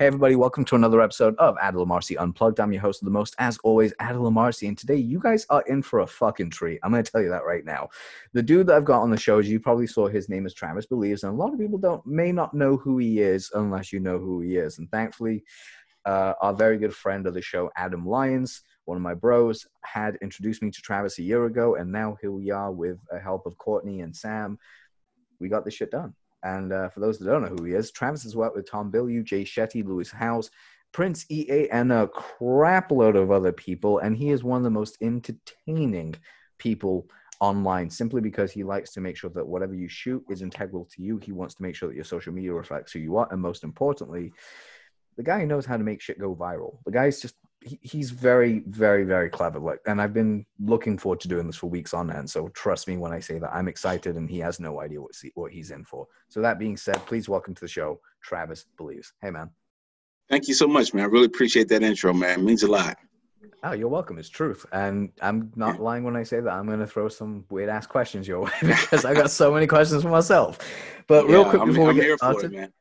Hey, everybody, welcome to another episode of Adela Marcy Unplugged. I'm your host of the most, as always, Adela Marcy. And today, you guys are in for a fucking treat. I'm going to tell you that right now. The dude that I've got on the show, as you probably saw, his name is Travis Believes. And a lot of people don't may not know who he is unless you know who he is. And thankfully, uh, our very good friend of the show, Adam Lyons, one of my bros, had introduced me to Travis a year ago. And now here we are with the help of Courtney and Sam. We got this shit done. And uh, for those that don't know who he is, Travis has worked with Tom Bilyeu, Jay Shetty, Lewis Howes, Prince EA, and a crap load of other people. And he is one of the most entertaining people online simply because he likes to make sure that whatever you shoot is integral to you. He wants to make sure that your social media reflects who you are. And most importantly, the guy knows how to make shit go viral. The guy's just he, he's very, very, very clever. Like, and I've been looking forward to doing this for weeks on end. So trust me when I say that I'm excited, and he has no idea what what he's in for. So that being said, please welcome to the show, Travis Believes. Hey, man. Thank you so much, man. I really appreciate that intro, man. It means a lot. Oh, you're welcome. It's truth, and I'm not lying when I say that. I'm going to throw some weird ass questions your way because I got so many questions for myself. But real quick before I'm, we get started, it,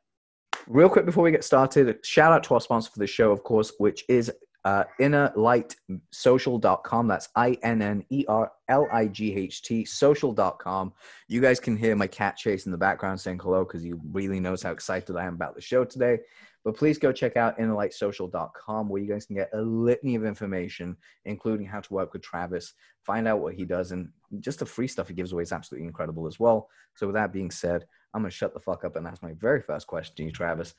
real quick before we get started, shout out to our sponsor for the show, of course, which is uh, innerlightsocial.com. That's I N N E R L I G H T social.com. You guys can hear my cat chase in the background saying hello because he really knows how excited I am about the show today. But please go check out innerlightsocial.com where you guys can get a litany of information, including how to work with Travis, find out what he does, and just the free stuff he gives away is absolutely incredible as well. So, with that being said, I'm going to shut the fuck up and ask my very first question to you, Travis.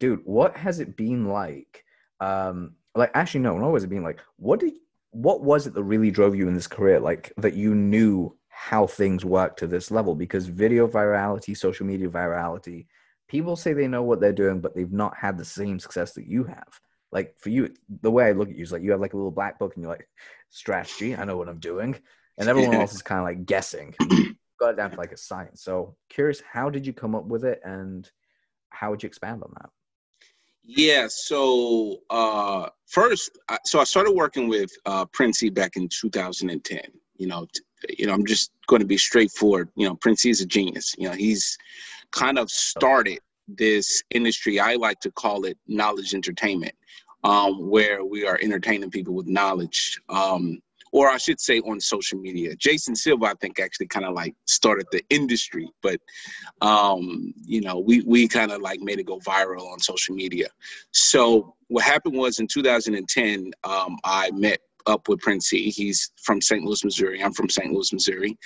Dude, what has it been like? Um, like actually no not always being like what did what was it that really drove you in this career like that you knew how things work to this level? Because video virality social media virality people say they know what they're doing but they've not had the same success that you have. Like for you the way i look at you is like you have like a little black book and you're like strategy i know what i'm doing. And everyone else is kind of like guessing. Got it down to like a science. So curious how did you come up with it and how would you expand on that yeah. So uh, first, so I started working with uh, Prince EA back in 2010. You know, t- you know, I'm just going to be straightforward. You know, Prince EA is a genius. You know, he's kind of started this industry. I like to call it knowledge entertainment, um, where we are entertaining people with knowledge. Um, or I should say on social media. Jason Silva, I think, actually kind of like started the industry, but um, you know, we we kind of like made it go viral on social media. So what happened was in 2010, um, I met up with Prince EA. He's from St. Louis, Missouri. I'm from St. Louis, Missouri,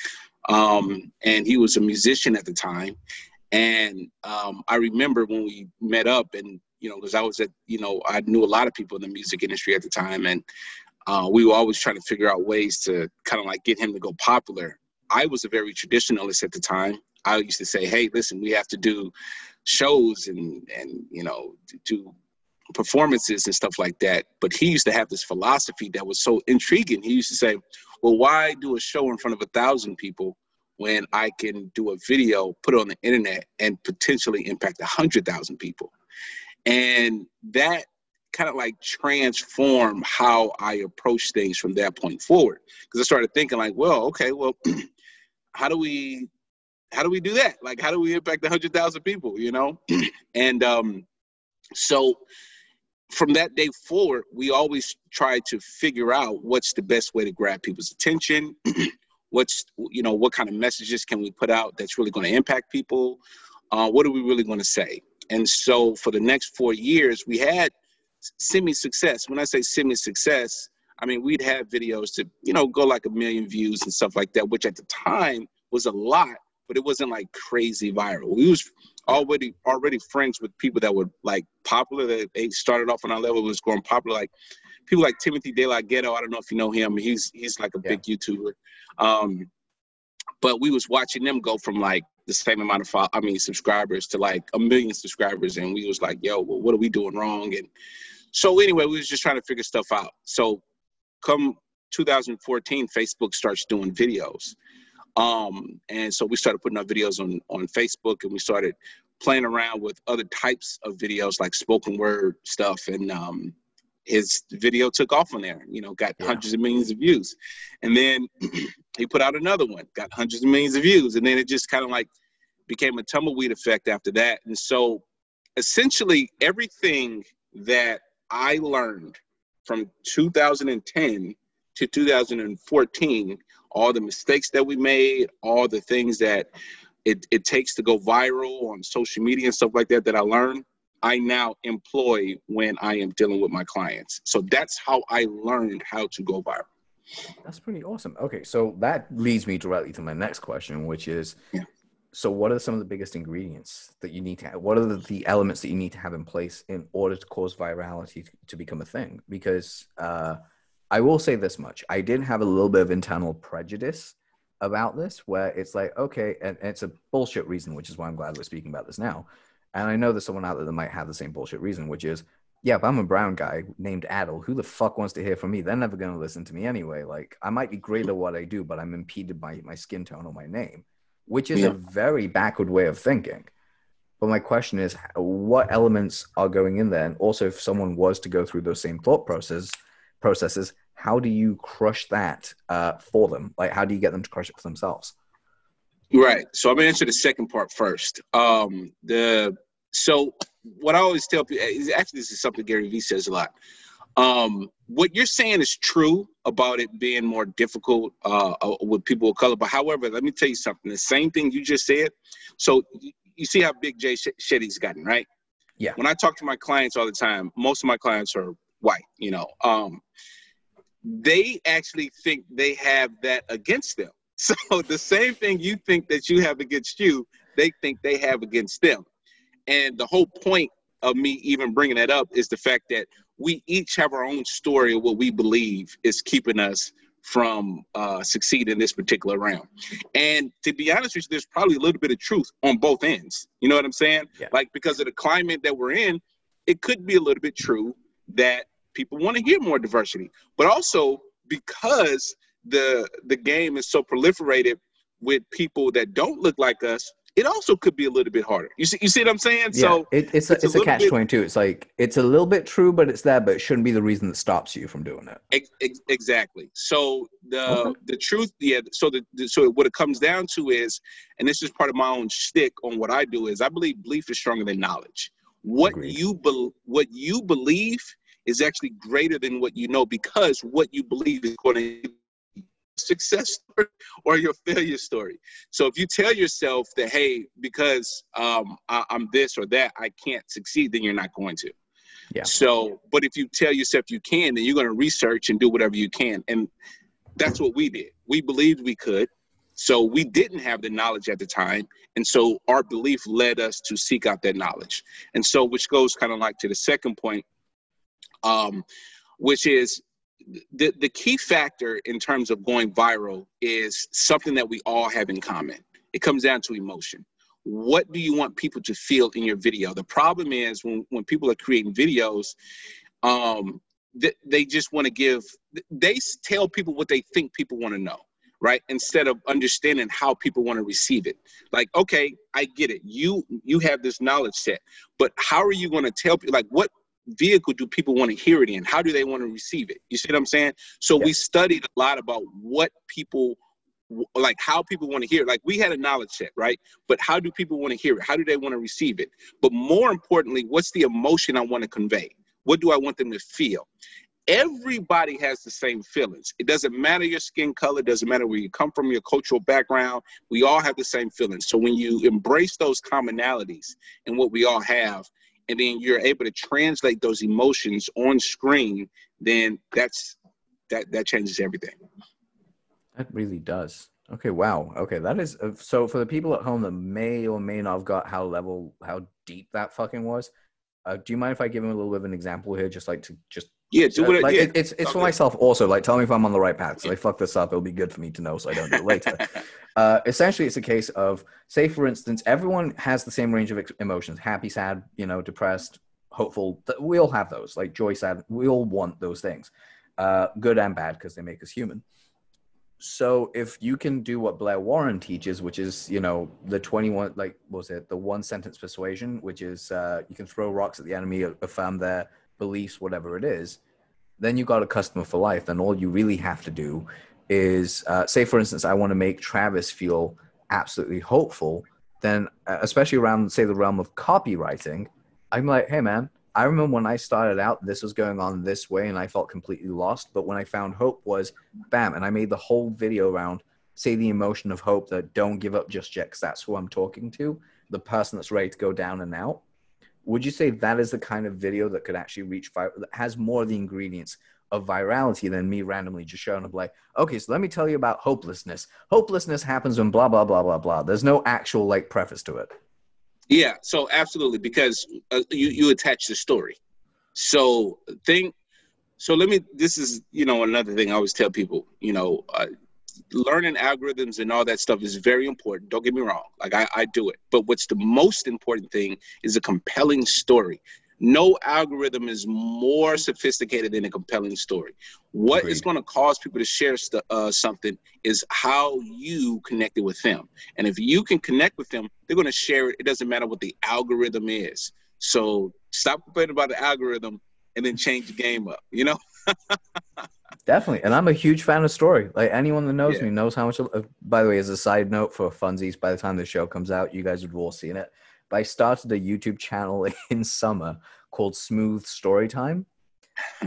um, and he was a musician at the time. And um, I remember when we met up, and you know, because I was at, you know, I knew a lot of people in the music industry at the time, and uh, we were always trying to figure out ways to kind of like get him to go popular. I was a very traditionalist at the time. I used to say, "Hey, listen, we have to do shows and and you know do performances and stuff like that." But he used to have this philosophy that was so intriguing. He used to say, "Well, why do a show in front of a thousand people when I can do a video, put it on the internet, and potentially impact a hundred thousand people?" And that kind of like transform how I approach things from that point forward. Because I started thinking like, well, okay, well, how do we how do we do that? Like how do we impact a hundred thousand people, you know? and um so from that day forward, we always try to figure out what's the best way to grab people's attention. what's you know what kind of messages can we put out that's really going to impact people uh, what are we really going to say and so for the next four years we had semi success. When I say semi success, I mean we'd have videos to you know go like a million views and stuff like that, which at the time was a lot, but it wasn't like crazy viral. We was already already friends with people that were like popular. That they started off on our level was going popular, like people like Timothy De La Ghetto. I don't know if you know him. He's he's like a yeah. big YouTuber. Um, but we was watching them go from like the same amount of I mean subscribers to like a million subscribers, and we was like, yo, well, what are we doing wrong? And so anyway, we was just trying to figure stuff out. So come 2014, Facebook starts doing videos. Um, and so we started putting our videos on, on Facebook and we started playing around with other types of videos like spoken word stuff. And um, his video took off on there, you know, got yeah. hundreds of millions of views. And then he put out another one, got hundreds of millions of views. And then it just kind of like became a tumbleweed effect after that. And so essentially everything that I learned from 2010 to 2014, all the mistakes that we made, all the things that it, it takes to go viral on social media and stuff like that that I learned, I now employ when I am dealing with my clients. So that's how I learned how to go viral. That's pretty awesome. Okay, so that leads me directly to my next question, which is yeah. So what are some of the biggest ingredients that you need to have? What are the, the elements that you need to have in place in order to cause virality to, to become a thing? Because uh, I will say this much I did have a little bit of internal prejudice about this where it's like, okay, and, and it's a bullshit reason, which is why I'm glad we're speaking about this now. And I know there's someone out there that might have the same bullshit reason, which is yeah, if I'm a brown guy named Adel, who the fuck wants to hear from me? They're never going to listen to me anyway. Like, I might be great at what I do, but I'm impeded by my skin tone or my name, which is yeah. a very backward way of thinking. But my question is, what elements are going in there? And also, if someone was to go through those same thought process processes, how do you crush that uh, for them? Like, how do you get them to crush it for themselves? Right. So I'm gonna answer the second part first. Um, the so what I always tell people is actually this is something Gary Vee says a lot. Um, what you're saying is true about it being more difficult uh, uh, with people of color. But however, let me tell you something. The same thing you just said. So you see how big Jay Shetty's gotten, right? Yeah. When I talk to my clients all the time, most of my clients are white. You know, um, they actually think they have that against them. So the same thing you think that you have against you, they think they have against them. And the whole point of me even bringing that up is the fact that we each have our own story of what we believe is keeping us from uh, succeeding in this particular round. And to be honest with you, there's probably a little bit of truth on both ends. You know what I'm saying? Yeah. Like because of the climate that we're in, it could be a little bit true that people want to hear more diversity, but also because the the game is so proliferated with people that don't look like us it also could be a little bit harder. You see, you see what I'm saying? Yeah, so it, it's a, it's, it's a, a catch twenty two. It's like it's a little bit true, but it's that, but it shouldn't be the reason that stops you from doing it. Ex- ex- exactly. So the okay. the truth, yeah. So the, the, so what it comes down to is, and this is part of my own stick on what I do is I believe belief is stronger than knowledge. What Agreed. you be, what you believe is actually greater than what you know because what you believe is going to success story or your failure story. So if you tell yourself that, hey, because um, I, am this or that, I can't succeed, then you're not going to. Yeah. So, but if you tell yourself you can, then you're going to research and do whatever you can. And that's what we did. We believed we could. So we didn't have the knowledge at the time. And so our belief led us to seek out that knowledge. And so, which goes kind of like to the second point, um, which is the, the key factor in terms of going viral is something that we all have in common. It comes down to emotion. What do you want people to feel in your video? The problem is when, when people are creating videos, um, they, they just want to give, they tell people what they think people want to know right instead of understanding how people want to receive it like okay i get it you you have this knowledge set but how are you going to tell people like what vehicle do people want to hear it in? How do they want to receive it? You see what I'm saying? So yeah. we studied a lot about what people like how people want to hear it. Like we had a knowledge set, right? But how do people want to hear it? How do they want to receive it? But more importantly, what's the emotion I want to convey? What do I want them to feel? Everybody has the same feelings. It doesn't matter your skin color, doesn't matter where you come from, your cultural background. We all have the same feelings. So when you embrace those commonalities and what we all have, and then you're able to translate those emotions on screen, then that's that that changes everything. That really does. Okay, wow. Okay, that is uh, so for the people at home that may or may not have got how level how deep that fucking was. Uh, do you mind if I give him a little bit of an example here, just like to just yeah, do it. Like, yeah. It, it's it's okay. for myself also. Like, tell me if I'm on the right path. So I fuck this up. It'll be good for me to know, so I don't do it later. uh, essentially, it's a case of, say, for instance, everyone has the same range of emotions: happy, sad, you know, depressed, hopeful. We all have those. Like joy, sad. We all want those things, uh, good and bad, because they make us human. So if you can do what Blair Warren teaches, which is you know the twenty one, like what was it the one sentence persuasion, which is uh, you can throw rocks at the enemy, affirm their beliefs, whatever it is, then you got a customer for life. Then all you really have to do is, uh, say, for instance, I want to make Travis feel absolutely hopeful. Then, uh, especially around, say, the realm of copywriting, I'm like, hey man, I remember when I started out, this was going on this way, and I felt completely lost. But when I found hope, was bam, and I made the whole video around say the emotion of hope that don't give up just yet, because that's who I'm talking to, the person that's ready to go down and out. Would you say that is the kind of video that could actually reach that has more of the ingredients of virality than me randomly just showing up like, okay, so let me tell you about hopelessness. Hopelessness happens when blah blah blah blah blah. There's no actual like preface to it. Yeah, so absolutely because uh, you you attach the story. So think. So let me. This is you know another thing I always tell people. You know, uh, learning algorithms and all that stuff is very important. Don't get me wrong. Like I, I do it. But what's the most important thing is a compelling story. No algorithm is more sophisticated than a compelling story. What Agreed. is going to cause people to share st- uh, something is how you connected with them. And if you can connect with them, they're going to share it. It doesn't matter what the algorithm is. So stop complaining about the algorithm and then change the game up, you know? Definitely, and I'm a huge fan of story. Like anyone that knows yeah. me knows how much. Uh, by the way, as a side note for funsies, by the time the show comes out, you guys would have all seen it. But I started a YouTube channel in summer called Smooth Storytime.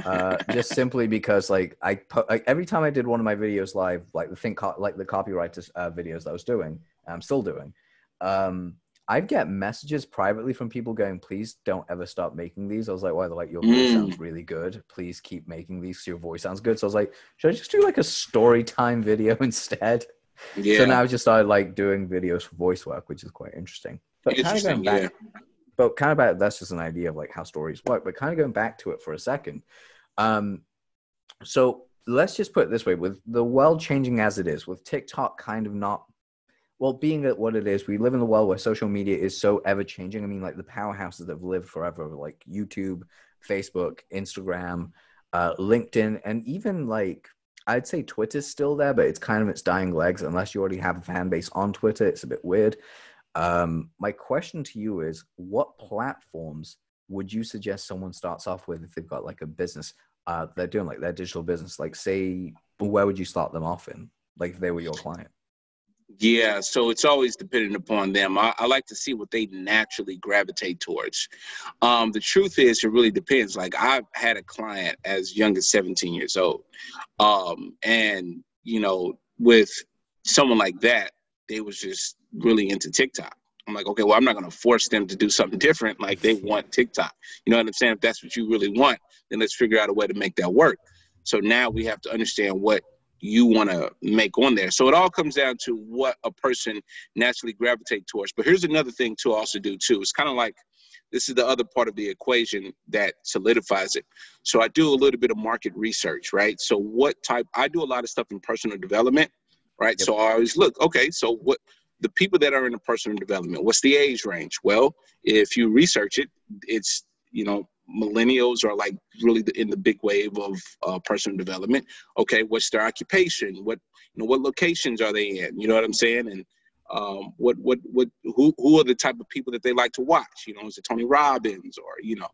uh, just simply because like I put like, every time I did one of my videos live, like the thing co- like the copyright uh, videos that I was doing, I'm still doing. Um, I'd get messages privately from people going, "Please don't ever stop making these." I was like, "Why?" They're like, "Your voice mm. sounds really good. Please keep making these. Your voice sounds good." So I was like, "Should I just do like a story time video instead?" Yeah. So now I just started like doing videos for voice work, which is quite interesting. But kind of going back, yeah. but kind of that's just an idea of like how stories work. But kind of going back to it for a second, um, so let's just put it this way: with the world changing as it is, with TikTok kind of not well, being at what it is, we live in a world where social media is so ever changing. I mean, like the powerhouses that have lived forever, like YouTube, Facebook, Instagram, uh, LinkedIn, and even like I'd say Twitter's still there, but it's kind of its dying legs. Unless you already have a fan base on Twitter, it's a bit weird. Um, my question to you is, what platforms would you suggest someone starts off with if they've got like a business? Uh, they're doing like their digital business. Like, say, where would you start them off in? Like, if they were your client. Yeah, so it's always dependent upon them. I, I, like to see what they naturally gravitate towards. Um, the truth is, it really depends. Like I've had a client as young as 17 years old, um, and you know, with someone like that, they was just really into TikTok. I'm like, okay, well, I'm not going to force them to do something different. Like they want TikTok. You know what I'm saying? If that's what you really want, then let's figure out a way to make that work. So now we have to understand what you want to make on there. So it all comes down to what a person naturally gravitate towards. But here's another thing to also do too. It's kind of like this is the other part of the equation that solidifies it. So I do a little bit of market research, right? So what type I do a lot of stuff in personal development, right? Yep. So I always look, okay, so what the people that are in the personal development, what's the age range? Well, if you research it, it's you know millennials are like really in the big wave of uh, personal development. Okay, what's their occupation? What you know, what locations are they in? You know what I'm saying? And um, what what what who who are the type of people that they like to watch? You know, is it Tony Robbins or you know?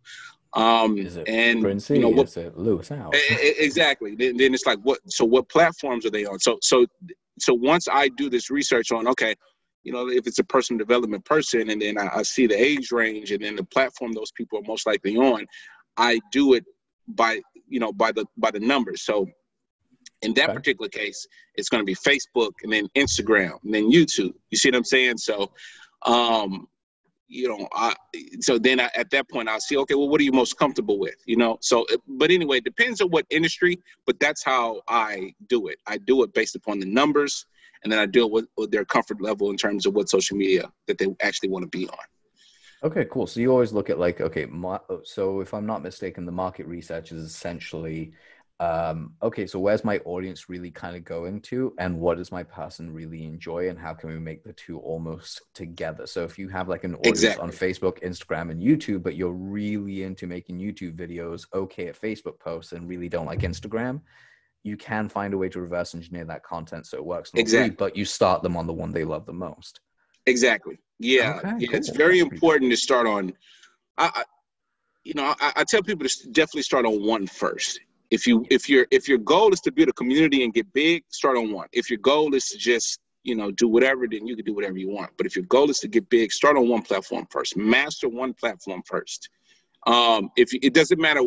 Um, is it and Prince EA? you know what? Is it Lewis Howes? exactly. Then, then it's like what? So what platforms are they on? So so so once I do this research on okay, you know, if it's a personal development person, and then I, I, see the age range and then the platform those people are most likely on, I do it by you know by the by the numbers. So in that okay. particular case, it's going to be Facebook and then Instagram and then YouTube. You see what I'm saying? So, um, you know, I, so then I, at that point I'll see, okay, well, what are you most comfortable with? You know, so, but anyway, it depends on what industry, but that's how I do it. I do it based upon the numbers and then I deal with, with their comfort level in terms of what social media that they actually want to be on. Okay, cool. So you always look at like, okay, so if I'm not mistaken, the market research is essentially, um, okay, so where's my audience really kind of going to, and what does my person really enjoy, and how can we make the two almost together? So if you have like an audience exactly. on Facebook, Instagram, and YouTube, but you're really into making YouTube videos, okay at Facebook posts, and really don't like Instagram, you can find a way to reverse engineer that content so it works exactly. but you start them on the one they love the most. Exactly. Yeah. Okay, yeah. Cool. It's very important to start on. I, I you know, I, I, tell people to definitely start on one first. If you if your if your goal is to build a community and get big, start on one. If your goal is to just you know do whatever, then you can do whatever you want. But if your goal is to get big, start on one platform first. Master one platform first. Um, if it doesn't matter,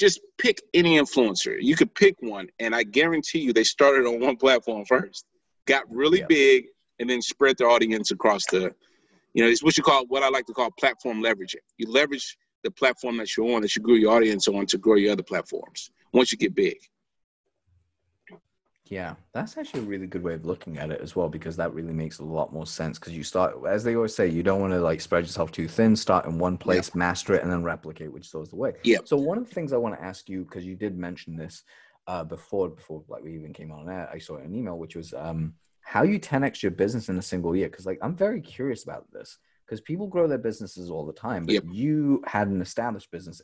just pick any influencer. You could pick one, and I guarantee you, they started on one platform first, got really big, and then spread their audience across the. You know, it's what you call what I like to call platform leveraging. You leverage the platform that you're on, that you grew your audience on, to grow your other platforms. Once you get big. Yeah, that's actually a really good way of looking at it as well, because that really makes a lot more sense. Because you start, as they always say, you don't want to like spread yourself too thin. Start in one place, master it, and then replicate, which is the way. Yeah. So one of the things I want to ask you, because you did mention this uh, before, before like we even came on air, I saw an email, which was um, how you 10x your business in a single year. Because like I'm very curious about this, because people grow their businesses all the time, but Yep. you had an established business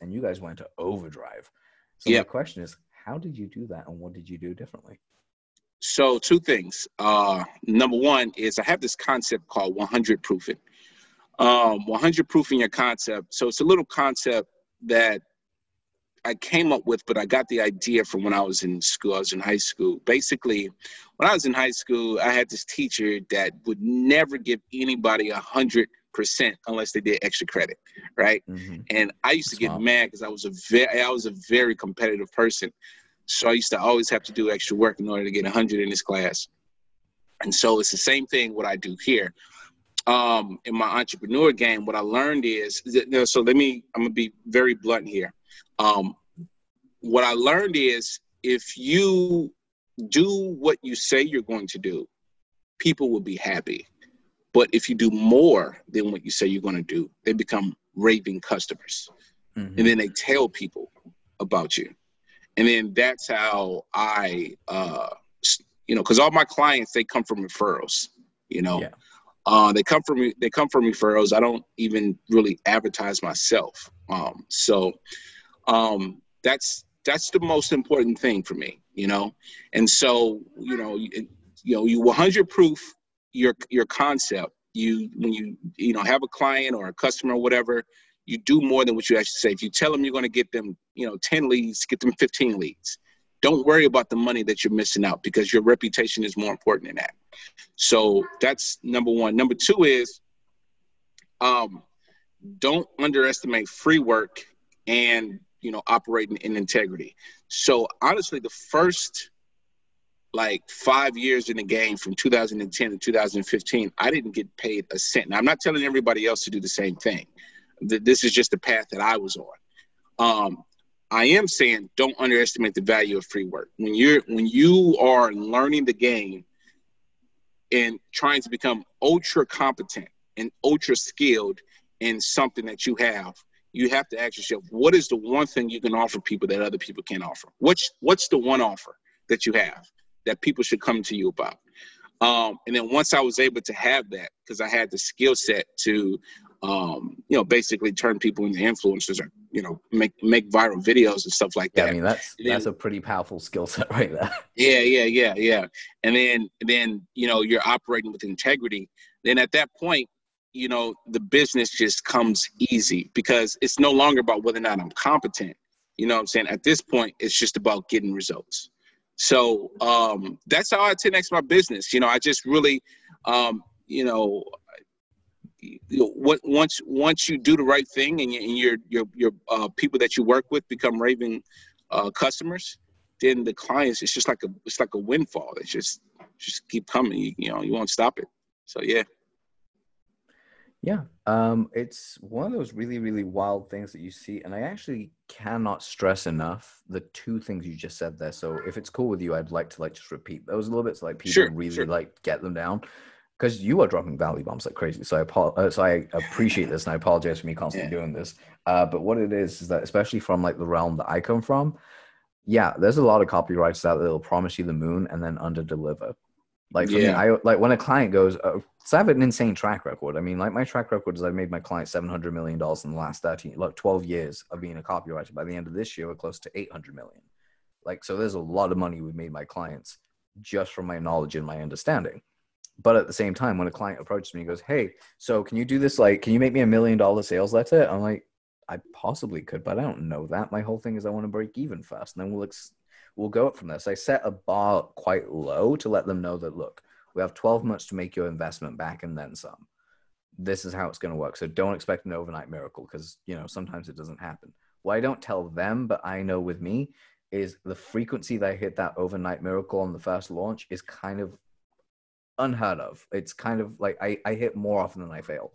So Yep. my question is, how did you do that, and what did you do differently? So two things. Uh, number one is I have this concept called 100 proofing. Um, 100 proofing your concept. So it's a little concept that I came up with, but I got the idea from when I was in school. I was in high school. Basically, when I was in high school, I had this teacher that would never give anybody a hundred percent unless they did extra credit, right? Mhm. And I used to get Smart. mad because I was a very I was a very competitive person. So I used to always have to do extra work in order to get 100 in this class. And so it's the same thing what I do here. Um, in my entrepreneur game, what I learned is that- so let me I'm gonna be very blunt here. Um, what I learned is if you do what you say you're going to do, people will be happy. But if you do more than what you say you're going to do, they become raving customers Mhm. and then they tell people about you and then that's how i uh you know because all my clients they come from referrals you know? Yeah. uh they come from they come from referrals. I don't even really advertise myself. Um so um that's that's the most important thing for me you know? And so you know you, you know you 100 proof your your concept. You when you you know have a client or a customer or whatever you do more than what you actually say. If you tell them you're going to get them, you know, 10 leads, get them 15 leads. Don't worry about the money that you're missing out because your reputation is more important than that. So that's number one. Number two is um, don't underestimate free work and, you know, operating in integrity. So honestly, the first like five years in the game from 2010 to 2015, I didn't get paid a cent. Now, I'm not telling everybody else to do the same thing th- this is just the path that I was on. Um, I am saying don't underestimate the value of free work. When you're when you are learning the game and trying to become ultra competent and ultra skilled in something that you have, you have to ask yourself, what is the one thing you can offer people that other people can't offer? What's what's the one offer that you have that people should come to you about? Um, and then once I was able to have that, because I had the skill set to um, you know, basically turn people into influencers or, you know, make make viral videos and stuff like Yeah, that. I mean that's then- that's a pretty powerful skill set right there. Yeah, yeah, yeah, yeah. And then then, you know, you're operating with integrity. Then at that point, you know, the business just comes easy because it's no longer about whether or not I'm competent. You know what I'm saying? At this point, it's just about getting results. So um that's how I 10x my business. You know, I just really um, you know, you know, what once once you do the right thing and, you, and your your your uh, people that you work with become raving uh, customers, then the clients it's just like a it's like a windfall. It's just just keep coming. You, you know you won't stop it. So yeah, Yeah, um, it's one of those really, really wild things that you see, and I actually cannot stress enough the two things you just said there. So, if it's cool with you, I'd like to like just repeat those a little bit, so like people Sure, really sure. like get them down, because you are dropping value bombs like crazy. So I uh, so I appreciate this, and I apologize for me constantly Yeah. doing this. Uh, but what it is is that, especially from like the realm that I come from, yeah, there's a lot of copyrights out there that'll promise you the moon and then under deliver. Like for me, Yeah. I like when a client goes, uh, so I have an insane track record. I mean, like my track record is I've made my client seven hundred million dollars in the last thirteen, like twelve years of being a copywriter. By the end of this year, we're close to eight hundred million. Like, so there's a lot of money we've made my clients just from my knowledge and my understanding. But at the same time, when a client approaches me and goes, "Hey, so can you do this? Like, can you make me a million dollar sales letter?" I'm like, "I possibly could, but I don't know that. My whole thing is I want to break even first, and then we'll ex- we'll go up from there." So I set a bar quite low to let them know that look, we have 12 months to make your investment back and then some. this is how it's going to work. So don't expect an overnight miracle because, you know, sometimes it doesn't happen. What I don't tell them, but I know with me, is the frequency that I hit that overnight miracle on the first launch is kind of unheard of. It's kind of like I, I hit more often than I fail.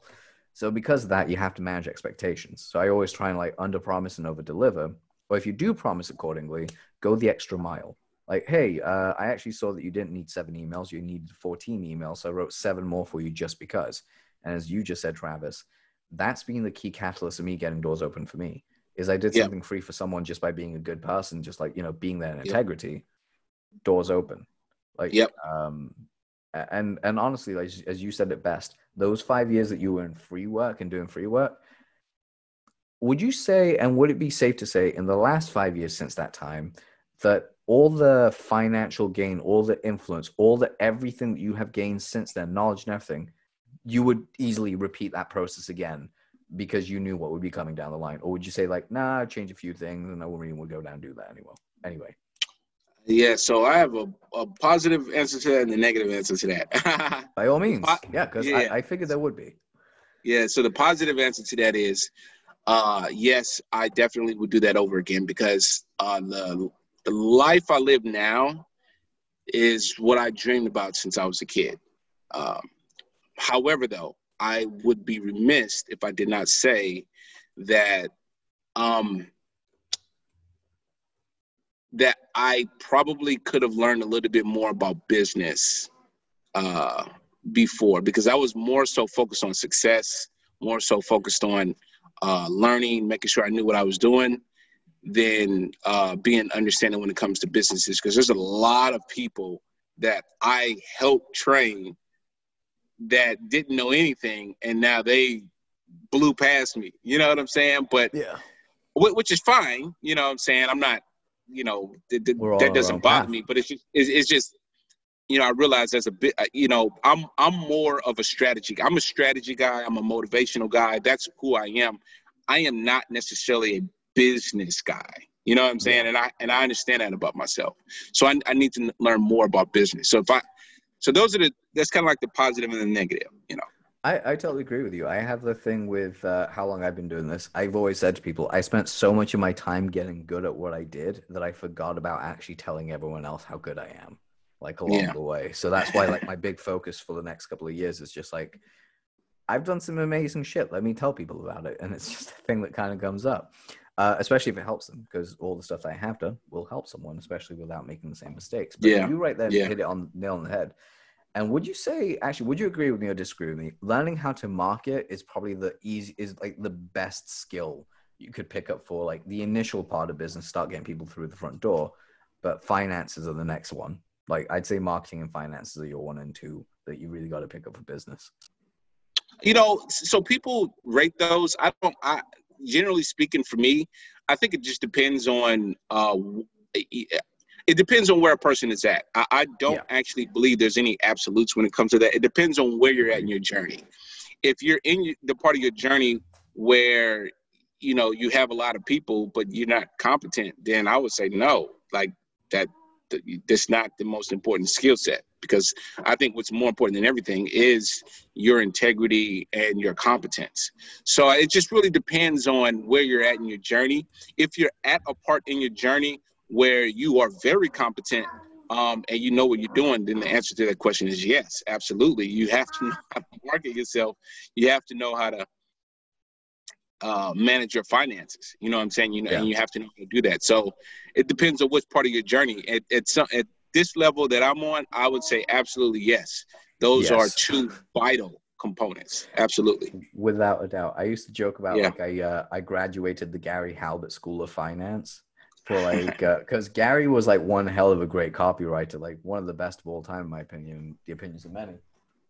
So because of that, you have to manage expectations. So I always try and like under promise and over deliver. Or if you do promise accordingly, go the extra mile. Like, hey, uh, I actually saw that you didn't need seven emails, you needed 14 emails. So I wrote seven more for you just because. And as you just said, Travis, that's been the key catalyst of me getting doors open for me. Is I did something free for someone just by being a good person, just like you know, being there in integrity, doors open. Like, yep. Um, and and honestly, like as you said it best, those five years that you were in free work and doing free work, would you say, and would it be safe to say, in the last five years since that time, that all the financial gain, all the influence, all the everything that you have gained since then, knowledge and everything, you would easily repeat that process again because you knew what would be coming down the line, or would you say like, nah, change a few things, and I wouldn't even go down and do that anymore? Anyway. Yeah, so I have a, a positive answer to that and a negative answer to that. By all means, yeah, because yeah. I, I figured there would be. Yeah, so the positive answer to that is, uh, yes, I definitely would do that over again because uh, the the life I live now is what I dreamed about since I was a kid. Um, however, though, I would be remiss if I did not say that um, that I probably could have learned a little bit more about business uh, before because I was more so focused on success, more so focused on uh, learning, making sure I knew what I was doing, than uh, being understanding when it comes to businesses. Because there's a lot of people that I helped train that didn't know anything, and now they blew past me. You know what I'm saying? But yeah, which is fine. You know what I'm saying? I'm not you know th- th- that doesn't bother path. me but it's just it's, it's, just you know i realize as a bit uh, you know i'm i'm more of a strategy i'm a strategy guy. I'm a motivational guy. That's who i am. I am not necessarily a business guy. You know what i'm saying? And i and i understand that about myself. So I, I need to learn more about business. So if i so those are the that's kind of like the positive and the negative you know I, I totally agree with you. I have the thing with uh, how long I've been doing this. I've always said to people, I spent so much of my time getting good at what I did that I forgot about actually telling everyone else how good I am, like along yeah. the way. So that's why, like, my big focus for the next couple of years is just like, I've done some amazing shit. Let me tell people about it. And it's just a thing that kind of comes up, uh, especially if it helps them, because all the stuff I have done will help someone, especially without making the same mistakes. But yeah. you right there yeah. hit it on nail on the head and would you say, actually, would you agree with me or disagree with me? Learning how to market is probably the easy, is like the best skill you could pick up for like the initial part of business, start getting people through the front door. But finances are the next one. Like I'd say marketing and finances are your one and two that you really got to pick up for business. You know, so people rate those. I don't, I generally speaking for me, I think it just depends on uh, it depends on where a person is at. I, I don't yeah. actually believe there's any absolutes when it comes to that. It depends on where you're at in your journey. If you're in the part of your journey where you know you have a lot of people but you're not competent, then I would say no. Like that, that's not the most important skill set because I think what's more important than everything is your integrity and your competence. So it just really depends on where you're at in your journey. If you're at a part in your journey where you are very competent um, and you know what you're doing, then the answer to that question is yes, absolutely. You have to know how to market yourself. You have to know how to uh, manage your finances. You know what I'm saying? You know, yeah. and you have to know how to do that. So it depends on which part of your journey. At, at, some, at this level that I'm on, I would say absolutely yes. Those yes. are two vital components. Absolutely. Without a doubt. I used to joke about yeah. like I uh, I graduated the Gary Halbert School of Finance for like because uh, Gary was like one hell of a great copywriter, like one of the best of all time, in my opinion, the opinions of many.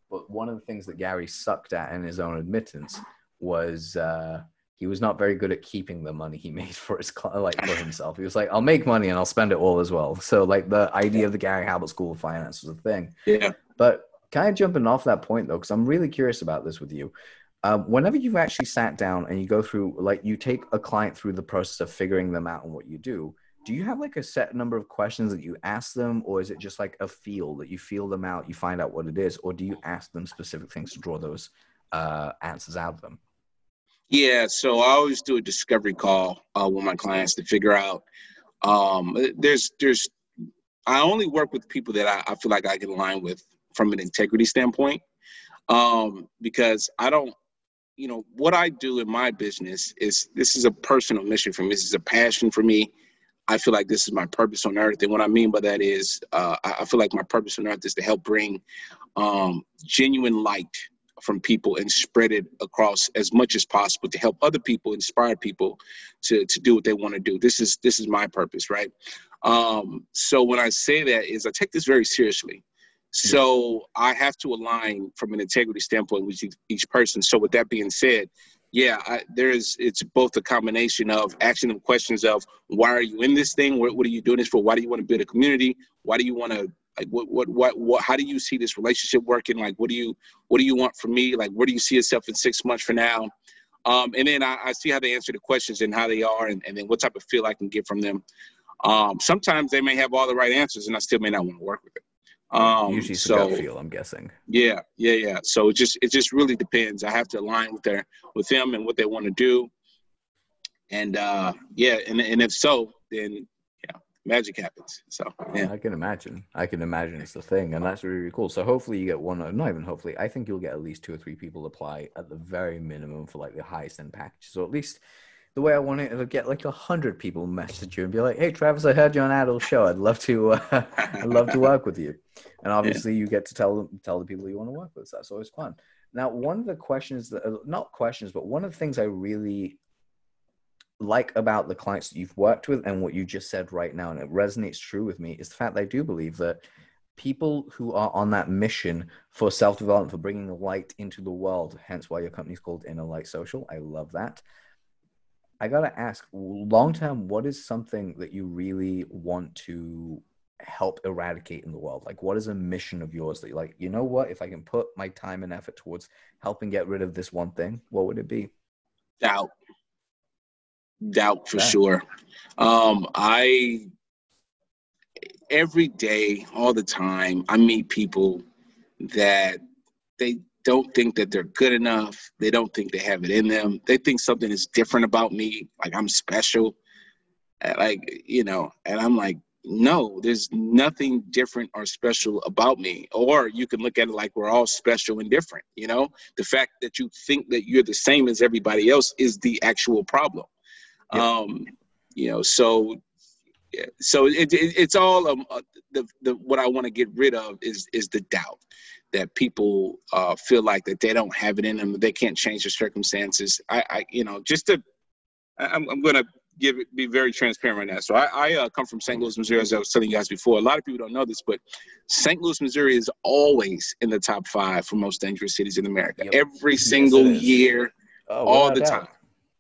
But one of the things that Gary sucked at in his own admittance was uh, he was not very good at keeping the money he made for his like for himself. He was like, "I'll make money and I'll spend it all as well." So like the idea of the Gary Halbert School of Finance was a thing. Yeah. But kind of jumping off that point though, because I'm really curious about this with you. Um, whenever you've actually sat down and you go through, like, you take a client through the process of figuring them out and what you do, do you have like a set number of questions that you ask them, or is it just like a feel that you feel them out, you find out what it is, or do you ask them specific things to draw those uh, answers out of them? Yeah, so I always do a discovery call uh, with my clients to figure out. Um, there's there's I only work with people that I, I feel like I can align with from an integrity standpoint, um, because I don't, you know, what I do in my business is this is a personal mission for me. This is a passion for me. I feel like this is my purpose on earth, and what I mean by that is, uh, I, feel like my purpose on earth is to help bring um, genuine light from people and spread it across as much as possible to help other people inspire people to to do what they want to do this is this is my purpose right um so when i say that is i take this very seriously so i have to align from an integrity standpoint with each person. So with that being said yeah I, there's it's both a combination of asking them questions of why are you in this thing? What, what are you doing this for? Why do you want to build a community? Why do you want to like what, what what what how do you see this relationship working? Like what do you what do you want from me? Like where do you see yourself in six months from now? Um, and then I, I, see how they answer the questions and how they are and, and then what type of feel i can get from them. Um, sometimes they may have all the right answers and i still may not want to work with it um, usually so feel i'm guessing yeah yeah yeah so it just it just really depends i have to align with their with them and what they want to do and uh yeah and, and if so then yeah, magic happens. So yeah, I can imagine. I can imagine it's the thing, and that's really, really cool. So hopefully you get one. Not even hopefully. I think you'll get at least two or three people apply at the very minimum for like the highest end package. So at least the way I want it, it'll get like a hundred people message you and be like, "Hey, Travis, I heard you on Adult Show. I'd love to, uh, I'd love to work with you." And obviously, yeah. you get to tell them, tell the people you want to work with. So that's always fun. Now, one of the questions that, uh, not questions, but one of the things I really like about the clients that you've worked with and what you just said right now, and it resonates true with me, is the fact that I do believe that people who are on that mission for self development, for bringing the light into the world, hence why your company's called Inner Light Social. I love that. I got to ask, long term, what is something that you really want to help eradicate in the world? Like, what is a mission of yours that you're like, you know what? If I can put my time and effort towards helping get rid of this one thing, what would it be? Doubt doubt for yeah. sure. Um, I every day, all the time, I meet people that they don't think that they're good enough. They don't think they have it in them. They think something is different about me, like I'm special. Like, you know, and I'm like, no, there's nothing different or special about me. Or you can look at it like we're all special and different. You know, the fact that you think that you're the same as everybody else is the actual problem. Um, you know, so so it, it, it's all um, uh, the, the what I want to get rid of is is the doubt that people uh, feel like that they don't have it in them, they can't change their circumstances. I, I you know, just to, I'm, I'm going to give it, be very transparent on that. So I, I uh, come from St. Louis, Missouri, as I was telling you guys before. A lot of people don't know this, but St. Louis, Missouri is always in the top five for most dangerous cities in America. Yep. Every single yes, year, oh, all the time.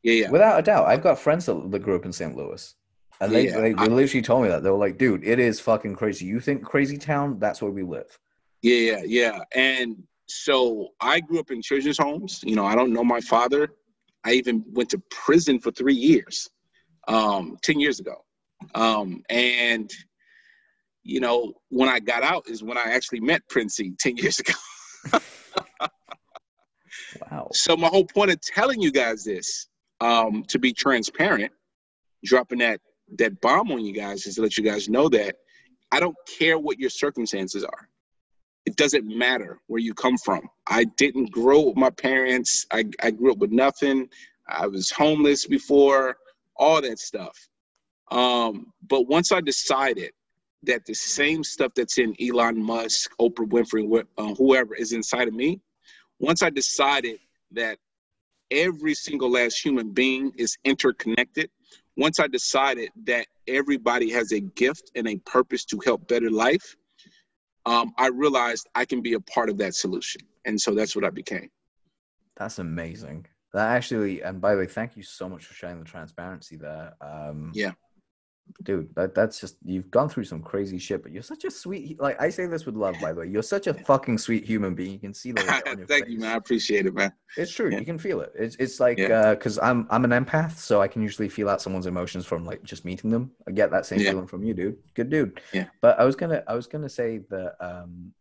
Yeah, yeah. Without a doubt. I've got friends that, grew up in St. Louis. And they, yeah, they, they literally told me that. They were like, dude, it is fucking crazy. You think crazy town? That's where we live. Yeah, yeah, yeah. And so I grew up in children's homes. You know, I don't know my father. I even went to prison for three years, um, 10 years ago. Um, and, you know, when I got out is when I actually met Prince EA 10 years ago. wow. So my whole point of telling you guys this um, to be transparent, dropping that that bomb on you guys is to let you guys know that I don't care what your circumstances are. It doesn't matter where you come from. I didn't grow up with my parents. I, I grew up with nothing. I was homeless before, all that stuff. Um, but once I decided that the same stuff that's in Elon Musk, Oprah Winfrey, uh, whoever is inside of me, once I decided that every single last human being is interconnected. Once I decided that everybody has a gift and a purpose to help better life, um, I realized I can be a part of that solution. And so that's what I became. That's amazing. That actually, and by the way, thank you so much for sharing the transparency there. Um, yeah dude that, that's just you've gone through some crazy shit but you're such a sweet like i say this with love by the way you're such a fucking sweet human being you can see that thank face. you man i appreciate it man it's true yeah. you can feel it it's, it's like yeah. uh because i'm i'm an empath so i can usually feel out someone's emotions from like just meeting them i get that same yeah. feeling from you dude good dude yeah but i was gonna i was gonna say that um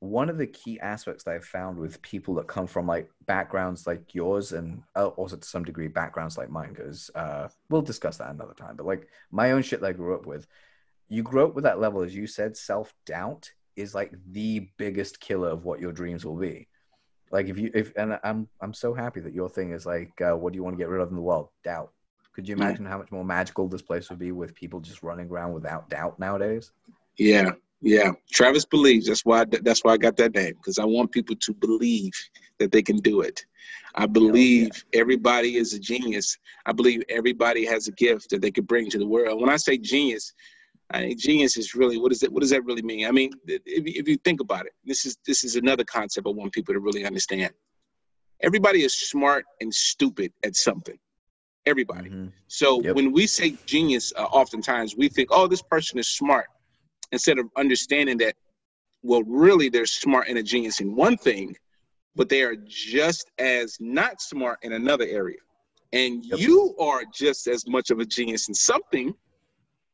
one of the key aspects that I've found with people that come from like backgrounds like yours and uh, also to some degree backgrounds like mine, because uh, we'll discuss that another time. But like my own shit that I grew up with, you grow up with that level, as you said, self doubt is like the biggest killer of what your dreams will be. Like if you if and I'm I'm so happy that your thing is like, uh, what do you want to get rid of in the world? Doubt. Could you imagine yeah. how much more magical this place would be with people just running around without doubt nowadays? Yeah, yeah, Travis believes. That's why. That's why I got that name because I want people to believe that they can do it. I believe yeah. everybody is a genius. I believe everybody has a gift that they could bring to the world. When I say genius, I think genius is really what is it? What does that really mean? I mean, if, if you think about it, this is this is another concept I want people to really understand. Everybody is smart and stupid at something. Everybody. Mm-hmm. So yep. when we say genius, uh, oftentimes we think, oh, this person is smart instead of understanding that, well, really they're smart and a genius in one thing, but they are just as not smart in another area. And yep. you are just as much of a genius in something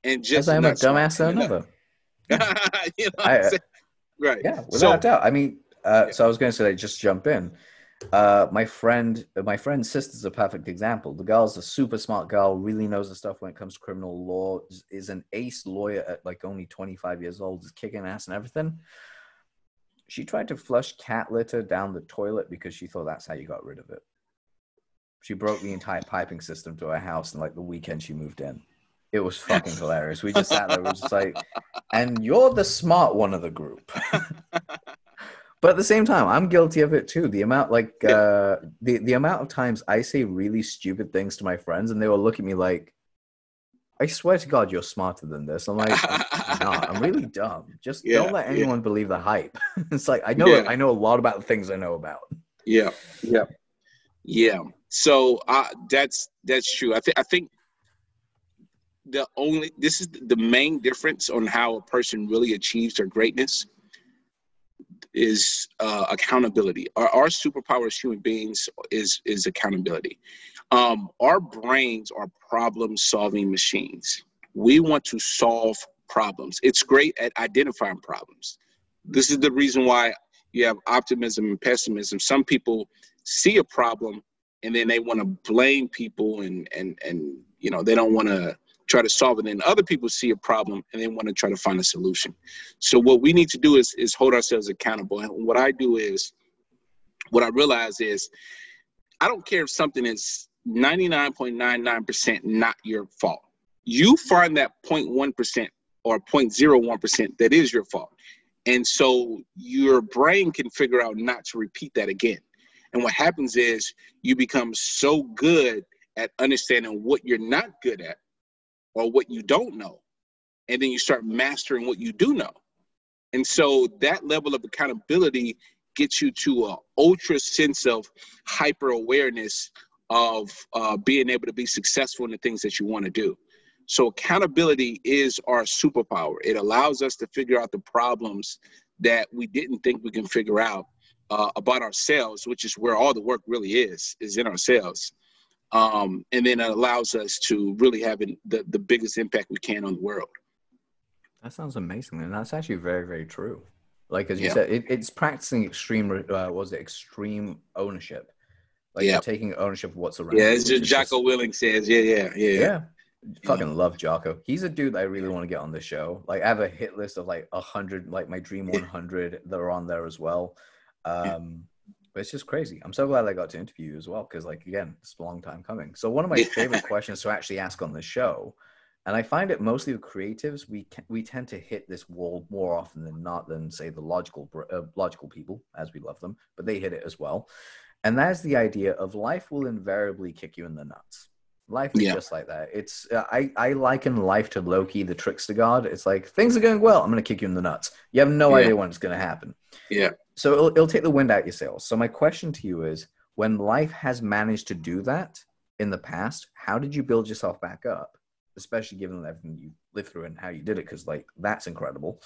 and just as I'm a dumbass in another. you know I, right. Yeah, without so, doubt. I mean, uh, so I was going to say, just jump in. Uh, my friend, my friend's sister's a perfect example. The girl's a super smart girl, really knows the stuff when it comes to criminal law. Is an ace lawyer at like only 25 years old, is kicking ass and everything. She tried to flush cat litter down the toilet because she thought that's how you got rid of it. She broke the entire piping system to her house, and like the weekend she moved in, it was fucking hilarious. We just sat there, we were just like, and you're the smart one of the group. but at the same time i'm guilty of it too. The amount like yeah. uh the the amount of times i say really stupid things to my friends and they will look at me like i swear to god you're smarter than this. I'm like i'm not. I'm really dumb. Just yeah, don't let anyone yeah. believe the hype. It's like i know i know a lot about the things i know about. Yeah. Yeah. Yeah. So uh that's that's true. I think i think the only this is the main difference on how a person really achieves their greatness is uh, accountability. Our, our superpower as human beings is is accountability. Um, our brains are problem solving machines. We want to solve problems. It's great at identifying problems. This is the reason why you have optimism and pessimism. Some people see a problem and then they want to blame people and and and you know they don't want to try to solve it. And other people see a problem and they want to try to find a solution. So what we need to do is is hold ourselves accountable. And what I do is, what I realize is, I don't care if something is 99.99% not your fault. You find that 0.1% or 0.01% that is your fault. And so your brain can figure out not to repeat that again. And what happens is you become so good at understanding what you're not good at or what you don't know. And then you start mastering what you do know. And so that level of accountability gets you to a ultra sense of hyper awareness of uh, being able to be successful in the things that you want to do. So accountability is our superpower. It allows us to figure out the problems that we didn't think we can figure out uh, about ourselves, which is where all the work really is, is in ourselves um, and then it allows us to really have the, the biggest impact we can on the world. That sounds amazing, and that's actually very, very true. Like as you yeah. said, it, it's practicing extreme. Uh, was it extreme ownership? Like yeah. taking ownership of what's around. Yeah, it's just Jocko just, Willink says. Yeah, yeah, yeah. Yeah. Fucking love Jocko. He's a dude that I really want to get on the show. Like I have a hit list of like a hundred, like my dream one hundred that are on there as well. Um, but it's just crazy. I'm so glad I got to interview you as well because, like, again, it's a long time coming. So one of my favorite questions to actually ask on the show, and I find it mostly with creatives, we we tend to hit this wall more often than not than say the logical uh, logical people, as we love them, but they hit it as well. And that's the idea of life will invariably kick you in the nuts. Life is yeah. just like that. It's uh, I I liken life to Loki, the trickster god. It's like things are going well. I'm going to kick you in the nuts. You have no yeah. idea when it's going to happen. Yeah. So it'll, it'll take the wind out your sails. So my question to you is, when life has managed to do that in the past, how did you build yourself back up? Especially given everything you lived through and how you did it, because like that's incredible.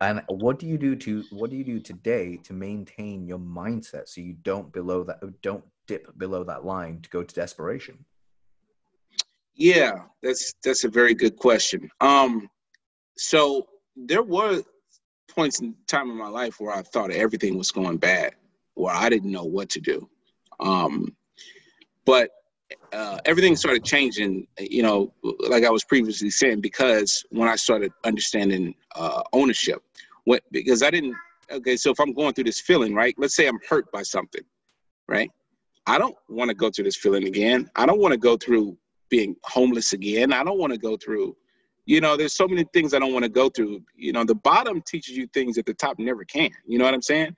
And what do you do to what do you do today to maintain your mindset so you don't below that don't dip below that line to go to desperation? Yeah, that's that's a very good question. Um, so there was points in time in my life where I thought everything was going bad, where I didn't know what to do. Um, but uh, everything started changing, you know, like I was previously saying, because when I started understanding uh, ownership, what because I didn't. Okay, so if I'm going through this feeling, right? Let's say I'm hurt by something, right? I don't want to go through this feeling again. I don't want to go through being homeless again. I don't want to go through, you know, there's so many things I don't want to go through. You know, the bottom teaches you things that the top never can. You know what I'm saying?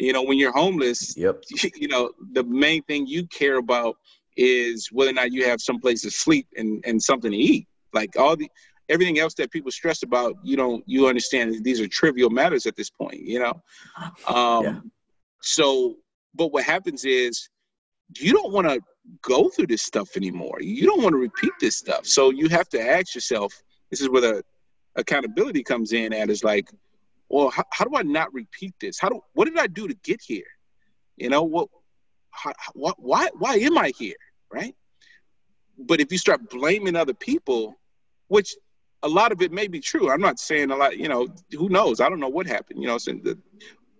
You know, when you're homeless, Yep. you know, the main thing you care about is whether or not you have some place to sleep and, and something to eat. Like all the everything else that people stress about, you don't you understand these are trivial matters at this point, you know? Um Yeah. so but what happens is you don't want to go through this stuff anymore. You don't want to repeat this stuff. So you have to ask yourself, this is where the accountability comes in at is like, well, how, how do I not repeat this? How do what did I do to get here? You know, what how, what why why am I here? Right? But if you start blaming other people, which a lot of it may be true. I'm not saying a lot, you know, who knows? I don't know what happened. You know, so the,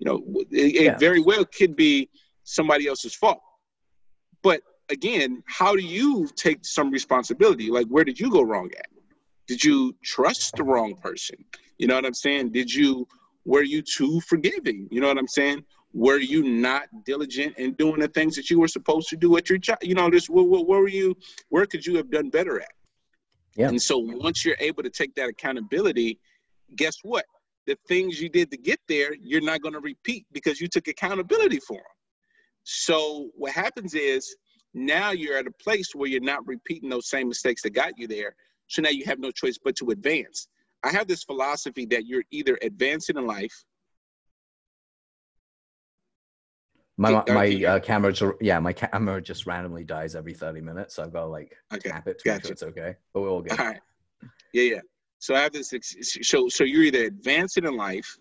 you know, it, it Yeah. very well could be somebody else's fault. But again, how do you take some responsibility? Like, where did you go wrong at? Did you trust the wrong person? You know what I'm saying? Did you, were you too forgiving? You know what I'm saying? Were you not diligent in doing the things that you were supposed to do at your job? You know, just where were you, where could you have done better at? Yeah. And so once you're able to take that accountability, guess what? The things you did to get there, you're not going to repeat because you took accountability for them. So what happens is now you're at a place where you're not repeating those same mistakes that got you there. So now you have no choice but to advance. I have this philosophy that you're either advancing in life. My uh, my uh, camera, ju- yeah, my camera just randomly dies every thirty minutes. So I've got to like Okay. tap it to make sure it's okay. But we're all good. All right. Yeah, yeah. So I have this. So so you're either advancing in life,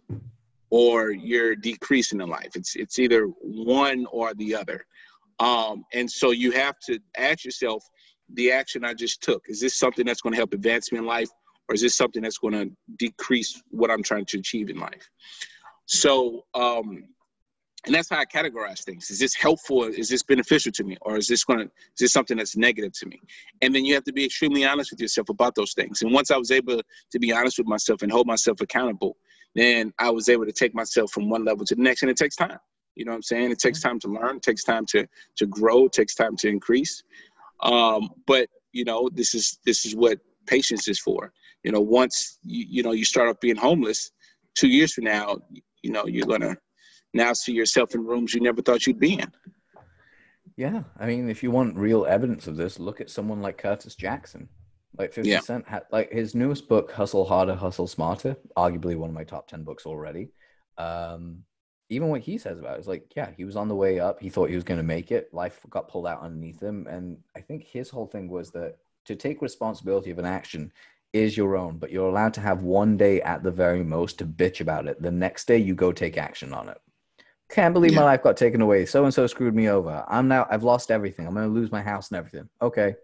or you're decreasing in life. It's it's either one or the other. Um, and so you have to ask yourself, the action I just took is this something that's going to help advance me in life, or is this something that's going to decrease what I'm trying to achieve in life? So um, and that's how I categorize things. Is this helpful? Is this beneficial to me, or is this going to is this something that's negative to me? and then you have to be extremely honest with yourself about those things. And once I was able to be honest with myself and hold myself accountable, then I was able to take myself from one level to the next. And it takes time. You know what I'm saying? It takes time to learn. It takes time to to grow. It takes time to increase. Um, but you know, this is this is what patience is for. You know, once you you know you start off being homeless, two years from now, you know you're gonna now see yourself in rooms you never thought you'd be in. Yeah, I mean, if you want real evidence of this, look at someone like Curtis Jackson. Like Fifty Yeah. Cent had like his newest book, Hustle Harder, Hustle Smarter, arguably one of my top ten books already. Um, even what he says about it is like, yeah, he was on the way up. He thought he was going to make it. Life got pulled out underneath him, and I think his whole thing was that to take responsibility of an action is your own, but you're allowed to have one day at the very most to bitch about it. The next day, you go take action on it. Can't believe my life got taken away. So and so screwed me over. I'm now I've lost everything. I'm gonna lose my house and everything. Okay.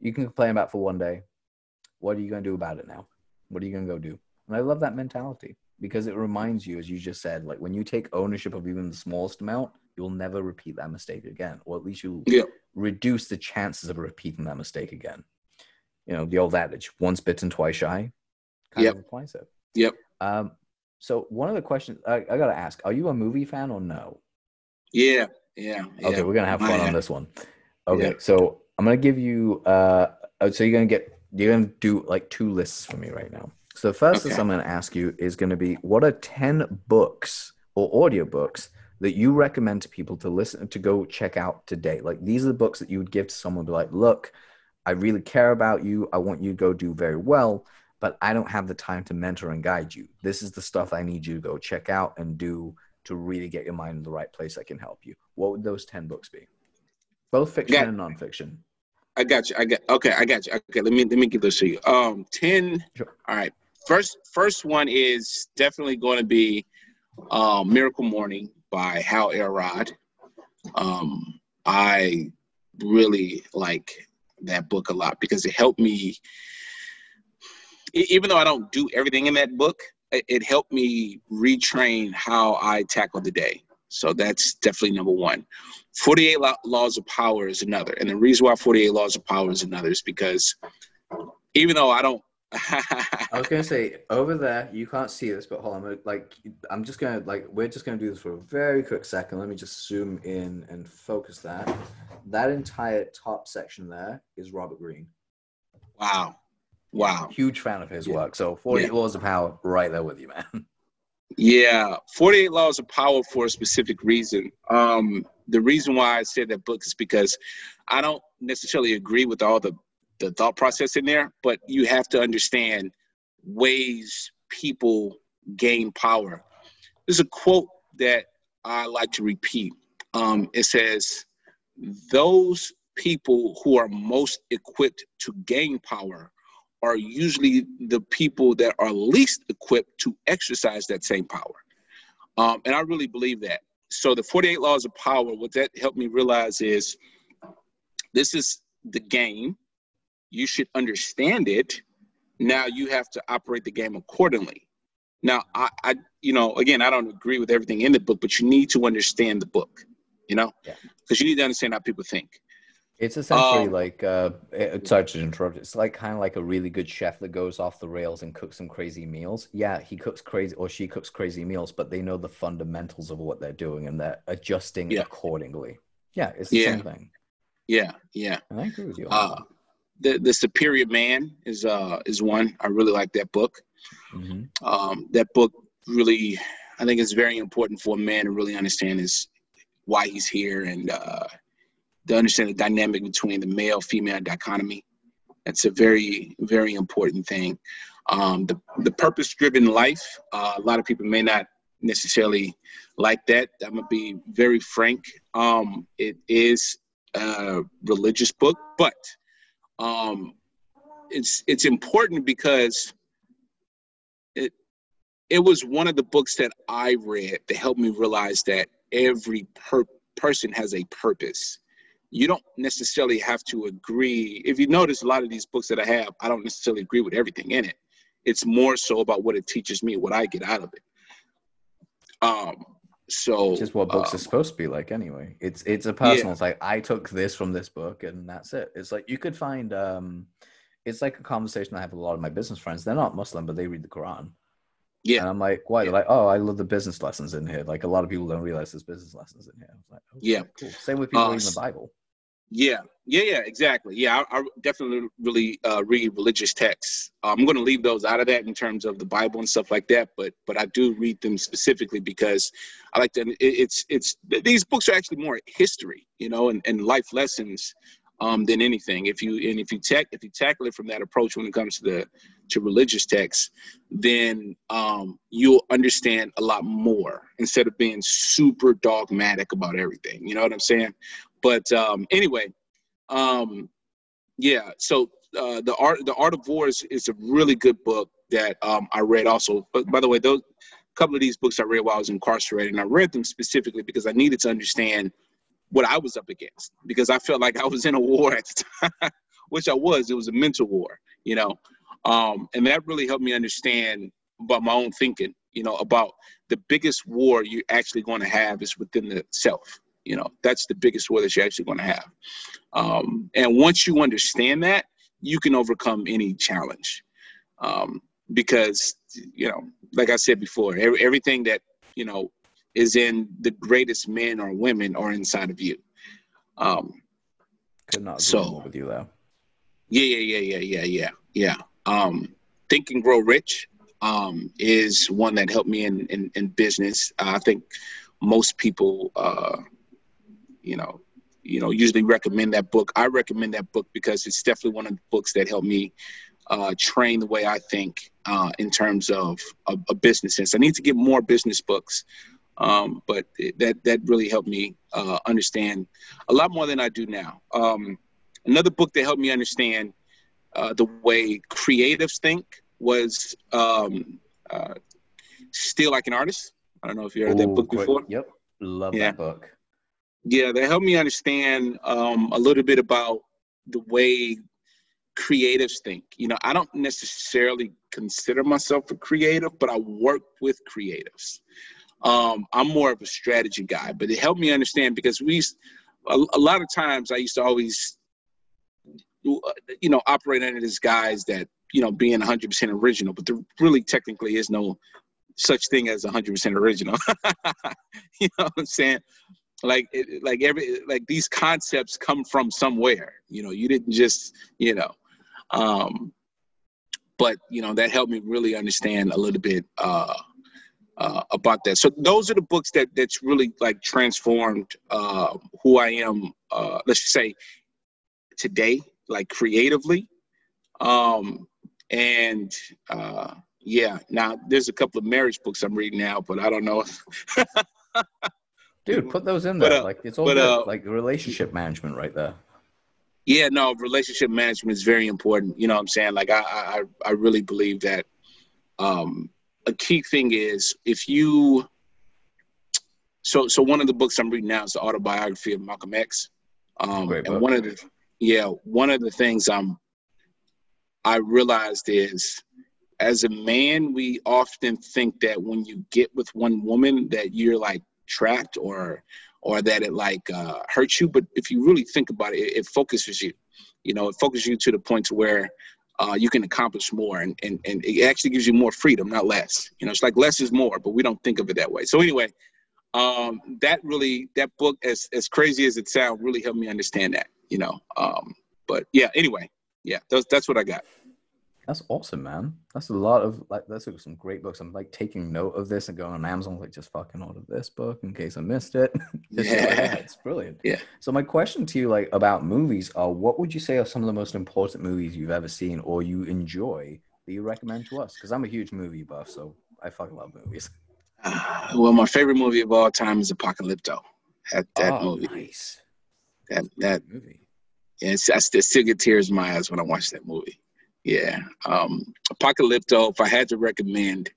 You can complain about it for one day. What are you gonna do about it now? What are you gonna go do? And I love that mentality because it reminds you, as you just said, like when you take ownership of even the smallest amount, you'll never repeat that mistake again. Or at least you Yeah. reduce the chances of repeating that mistake again. You know, the old adage, once bitten, twice shy, kind Yep. of applies it. Yep. Um, so one of the questions I, I gotta ask, are you a movie fan or no? Yeah. Yeah. yeah. Okay, we're gonna have fun on this one. Okay, Yeah. so I'm gonna give you. Uh, oh, so you're gonna get. You're gonna do like two lists for me right now. So the first Okay. I'm gonna ask you is gonna be what are ten books or audiobooks that you recommend to people to listen to go check out today? Like these are the books that you would give to someone. Be like, look, I really care about you. I want you to go do very well, but I don't have the time to mentor and guide you. This is the stuff I need you to go check out and do to really get your mind in the right place. I can help you. What would those ten books be? Both fiction Got- and nonfiction. I got you. I got okay. I got you. Okay, let me let me give this to you. Um, ten. Sure. All right. First, first one is definitely going to be um, "Miracle Morning" by Hal Elrod. Um, I really like that book a lot because it helped me. Even though I don't do everything in that book, it helped me retrain how I tackle the day. So that's definitely number one. 48 Laws of Power is another. And the reason why 48 Laws of Power is another is because even though I don't I was gonna say over there, you can't see this, but hold on, like I'm just gonna like we're just gonna do this for a very quick second. Let me just zoom in and focus that. That entire top section there is Robert Greene. Wow. Wow. Huge fan of his yeah. work. So 48 yeah. Laws of Power, right there with you, man. Yeah, 48 Laws of Power for a specific reason. Um, the reason why I said that book is because I don't necessarily agree with all the the thought process in there, but you have to understand ways people gain power. There's a quote that I like to repeat. Um, it says, Those people who are most equipped to gain power are usually the people that are least equipped to exercise that same power. Um, and I really believe that. So, the 48 Laws of Power, what that helped me realize is this is the game you should understand it. Now you have to operate the game accordingly. Now, I, I, you know, again, I don't agree with everything in the book, but you need to understand the book, you know, because yeah. you need to understand how people think. It's essentially um, like, uh, eh, sorry to interrupt. It's like kind of like a really good chef that goes off the rails and cooks some crazy meals. Yeah, he cooks crazy or she cooks crazy meals, but they know the fundamentals of what they're doing and they're adjusting yeah. accordingly. Yeah, it's the yeah. same thing. Yeah, yeah. And I agree with you. Uh, the the superior man is uh is one. I really like that book. Mm-hmm. um that book really i think it's very important for a man to really understand is why he's here and uh to understand the dynamic between the male female dichotomy. That's a very very important thing. Um the the purpose driven life uh, a lot of people may not necessarily like that. I'm gonna be very frank. Um it is a religious book but um, it's it's important because it it was one of the books that I read that helped me realize that every per- person has a purpose. You don't necessarily have to agree. If you notice, a lot of these books that I have, I don't necessarily agree with everything in it. It's more so about what it teaches me, what I get out of it. Um, so just what books um, are supposed to be like anyway. It's it's a personal. Yeah. It's like I took this from this book and that's it. It's like you could find um it's like a conversation I have with a lot of my business friends. They're not Muslim, but they read the Quran. Yeah. And I'm like, why? Yeah. They're like, oh, I love the business lessons in here. Like a lot of people don't realize there's business lessons in here. I was like, okay, yeah, cool. Same with people uh, reading the Bible. Yeah, yeah, yeah, exactly. Yeah, I, I definitely really uh, read religious texts. Uh, I'm going to leave those out of that in terms of the Bible and stuff like that, but but I do read them specifically because I like to. It, it's it's these books are actually more history, you know, and, and life lessons um, than anything. If you and if you tack if you tackle it from that approach when it comes to the to religious texts, then um, you'll understand a lot more instead of being super dogmatic about everything. You know what I'm saying? But um, anyway, um, yeah. So uh, the art the art of war is, is a really good book that um, I read also. But by the way, those a couple of these books I read while I was incarcerated, and I read them specifically because I needed to understand what I was up against because I felt like I was in a war at the time, which I was. It was a mental war, you know, um, and that really helped me understand about my own thinking. You know, about the biggest war you're actually going to have is within the self. You know, that's the biggest war that you're actually going to have. Um, and once you understand that, you can overcome any challenge. Um, because, you know, like I said before, every, everything that, you know, is in the greatest men or women are inside of you. Um, Could not so, with you though. Yeah, yeah, yeah, yeah, yeah, yeah, yeah. Um, Think and Grow Rich um, is one that helped me in in, in business. Uh, I think most people uh, you know, you know, usually recommend that book. I recommend that book because it's definitely one of the books that helped me uh, train the way I think uh, in terms of a, business sense. I need to get more business books, um, but it, that that really helped me uh, understand a lot more than I do now. Um, another book that helped me understand uh, the way creatives think was um, uh, Steal Like an Artist. I don't know if you heard Ooh, that book before. Yep, love yeah. that book. Yeah, they helped me understand um, a little bit about the way creatives think. You know, I don't necessarily consider myself a creative, but I work with creatives. Um, I'm more of a strategy guy, but it helped me understand because we, a, a lot of times, I used to always, you know, operate under this guise that you know being 100% original, but there really technically is no such thing as 100% original. you know what I'm saying? Like, it, like every, like these concepts come from somewhere. You know, you didn't just, you know, um, but you know that helped me really understand a little bit uh, uh, about that. So those are the books that that's really like transformed uh, who I am. Uh, let's just say today, like creatively, um, and uh, yeah. Now there's a couple of marriage books I'm reading now, but I don't know. Dude, put those in there. But, uh, like it's all but, good. Uh, like relationship management right there. Yeah, no, relationship management is very important. You know what I'm saying? Like I I I really believe that um a key thing is if you so so one of the books I'm reading now is the autobiography of Malcolm X. Um and one of the yeah, one of the things I'm I realized is as a man, we often think that when you get with one woman that you're like trapped or or that it like uh, hurts you. But if you really think about it, it, it focuses you. You know, it focuses you to the point to where uh, you can accomplish more and, and, and it actually gives you more freedom, not less. You know, it's like less is more, but we don't think of it that way. So anyway, um, that really, that book, as, as crazy as it sounds, really helped me understand that, you know. Um, but yeah, anyway, yeah, that's, that's what I got. That's awesome, man. That's a lot of like that's some great books. I'm like taking note of this and going on Amazon, like just fucking order this book in case I missed it. yeah. yeah, it's brilliant. Yeah. So my question to you, like about movies, are what would you say are some of the most important movies you've ever seen or you enjoy that you recommend to us? Because I'm a huge movie buff, so I fucking love movies. Uh, well, my favorite movie of all time is Apocalypto. That that oh, movie. Nice. That that movie. Yeah, I still get tears in my eyes when I watch that movie. Yeah. Um, Apocalypto, if I had to recommend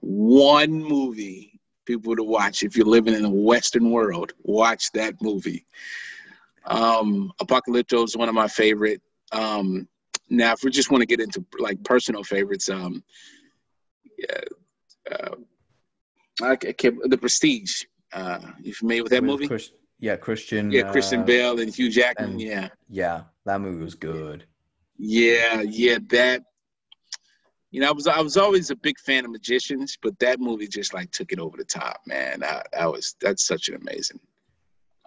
one movie people to watch if you're living in the Western world, watch that movie. Um, Apocalypto is one of my favorite. Um, now, if we just want to get into like personal favorites, um, yeah, uh, I can't, The Prestige. Uh, you familiar with that with movie? Chris, yeah, Christian. Yeah, Christian uh, Bale and Hugh Jackman. And, yeah. Yeah, that movie was good. Yeah, yeah, that. You know, I was I was always a big fan of magicians, but that movie just like took it over the top, man. That, that was that's such an amazing.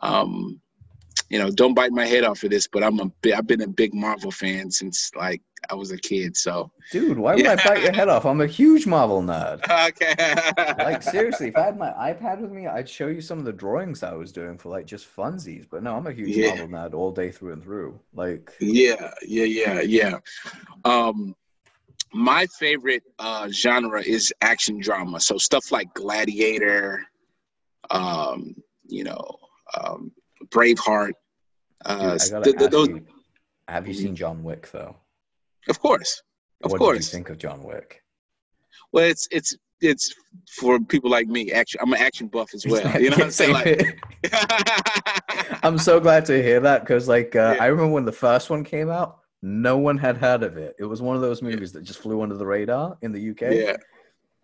Um, you know, don't bite my head off of this, but I'm a big, I've been a big Marvel fan since like I was a kid. So, dude, why would yeah. I bite your head off? I'm a huge Marvel nerd. Okay. like seriously, if I had my iPad with me, I'd show you some of the drawings I was doing for like just funsies. But no, I'm a huge yeah. Marvel nerd all day through and through. Like, yeah, yeah, yeah, yeah. Um, my favorite uh, genre is action drama. So stuff like Gladiator, um, you know, um, Braveheart. Uh, Dude, th- th- those, you, have you seen John Wick though? Of course, of what course. What do you think of John Wick? Well, it's it's it's for people like me. Action, I'm an action buff as well. You know what I'm saying? Like, I'm so glad to hear that because, like, uh, yeah. I remember when the first one came out, no one had heard of it. It was one of those movies that just flew under the radar in the UK. Yeah.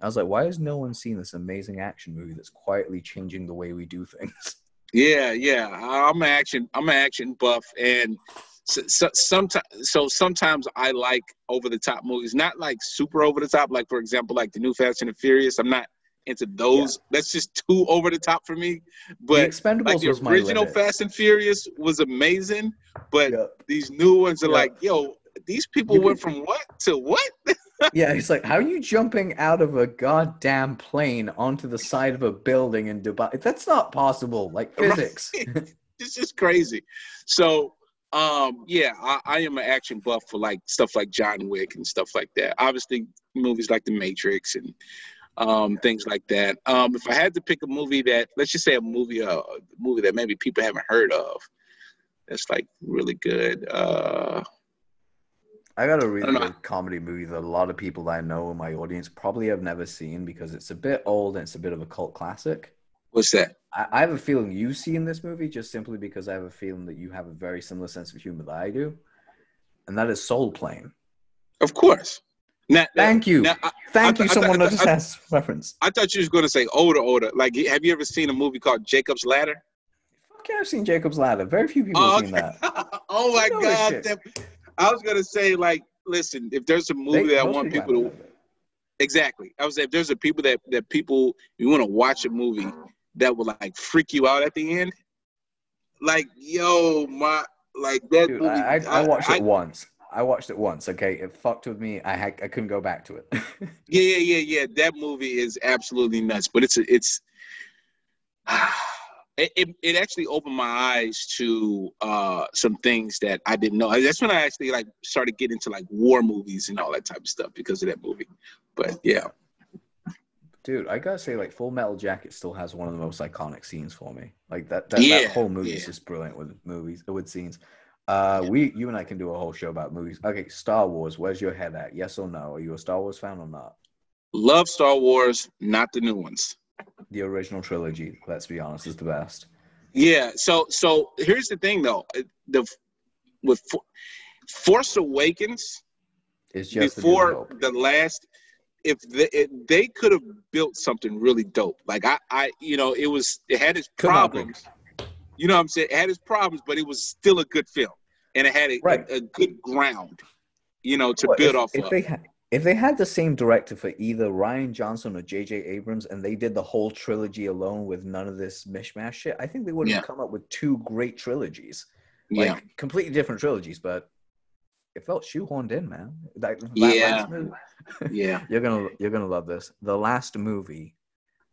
I was like, why has no one seen this amazing action movie that's quietly changing the way we do things? Yeah, yeah. I'm an action. I'm an action buff, and so, so sometimes so sometimes I like over the top movies, not like super over the top. Like for example, like the new Fast and the Furious. I'm not into those. Yeah. That's just too over the top for me. But the like the original Fast and Furious was amazing, but yep. these new ones are yep. like, yo, these people you went from what to what? yeah, it's like, how are you jumping out of a goddamn plane onto the side of a building in Dubai? That's not possible. Like physics. Right. it's just crazy. So um, yeah, I, I, am an action buff for like stuff like John Wick and stuff like that. Obviously, movies like The Matrix and um, things like that. Um, if I had to pick a movie that, let's just say a movie, uh, a movie that maybe people haven't heard of, that's like really good. Uh, I got a really good comedy movie that a lot of people that I know in my audience probably have never seen because it's a bit old and it's a bit of a cult classic. What's that? I, I have a feeling you've seen this movie just simply because I have a feeling that you have a very similar sense of humor that I do. and that is Soul Plane. Of course. Now, Thank you. now, I, Thank I you, I someone that I- has reference. I thought you was going to say older, older. Like, have you ever seen a movie called Jacob's Ladder? Okay, I've seen Jacob's Ladder. Very few people Oh, have seen that. oh my God. that- I was going to say, like, listen, if there's a movie They- that I want people to haven't heard of it. Exactly. I was if there's a people that that people you want to watch a movie that will like freak you out at the end. Like yo, my like that Dude, movie. I, I, I watched I- it once. I watched it once. Okay, it fucked with me. I had, I couldn't go back to it. Yeah, yeah, yeah, yeah. That movie is absolutely nuts. But it's a, it's it, it it actually opened my eyes to uh some things that I didn't know. That's when I actually like started getting into like war movies and all that type of stuff because of that movie. But yeah. Dude, I gotta say, like Full Metal Jacket still has one of the most iconic scenes for me. Like that, that, Yeah, that whole movie is just brilliant with movies, with scenes. Uh, we, you and I can do a whole show about movies. Okay, Star Wars. Where's your head at? Yes or no? Are you a Star Wars fan or not? Love Star Wars, not the new ones. The original trilogy. Let's be honest, is the best. Yeah. So so here's the thing though. The with For- Force Awakens It's just before the last, if they, if they could have built something really dope, like I I you know it was it had its problems. You know what I'm saying? It had its problems, but it was still a good film, and it had a, Right. a, a good ground, you know, to Well, build if, off if of. they had if they had the same director for either Rian Johnson or J.J. Abrams, and they did the whole trilogy alone with none of this mishmash shit, I think they would have Yeah. come up with two great trilogies, like yeah. completely different trilogies. But it felt shoehorned in, man. That, that Yeah. Yeah. you're gonna you're gonna love this. The last movie,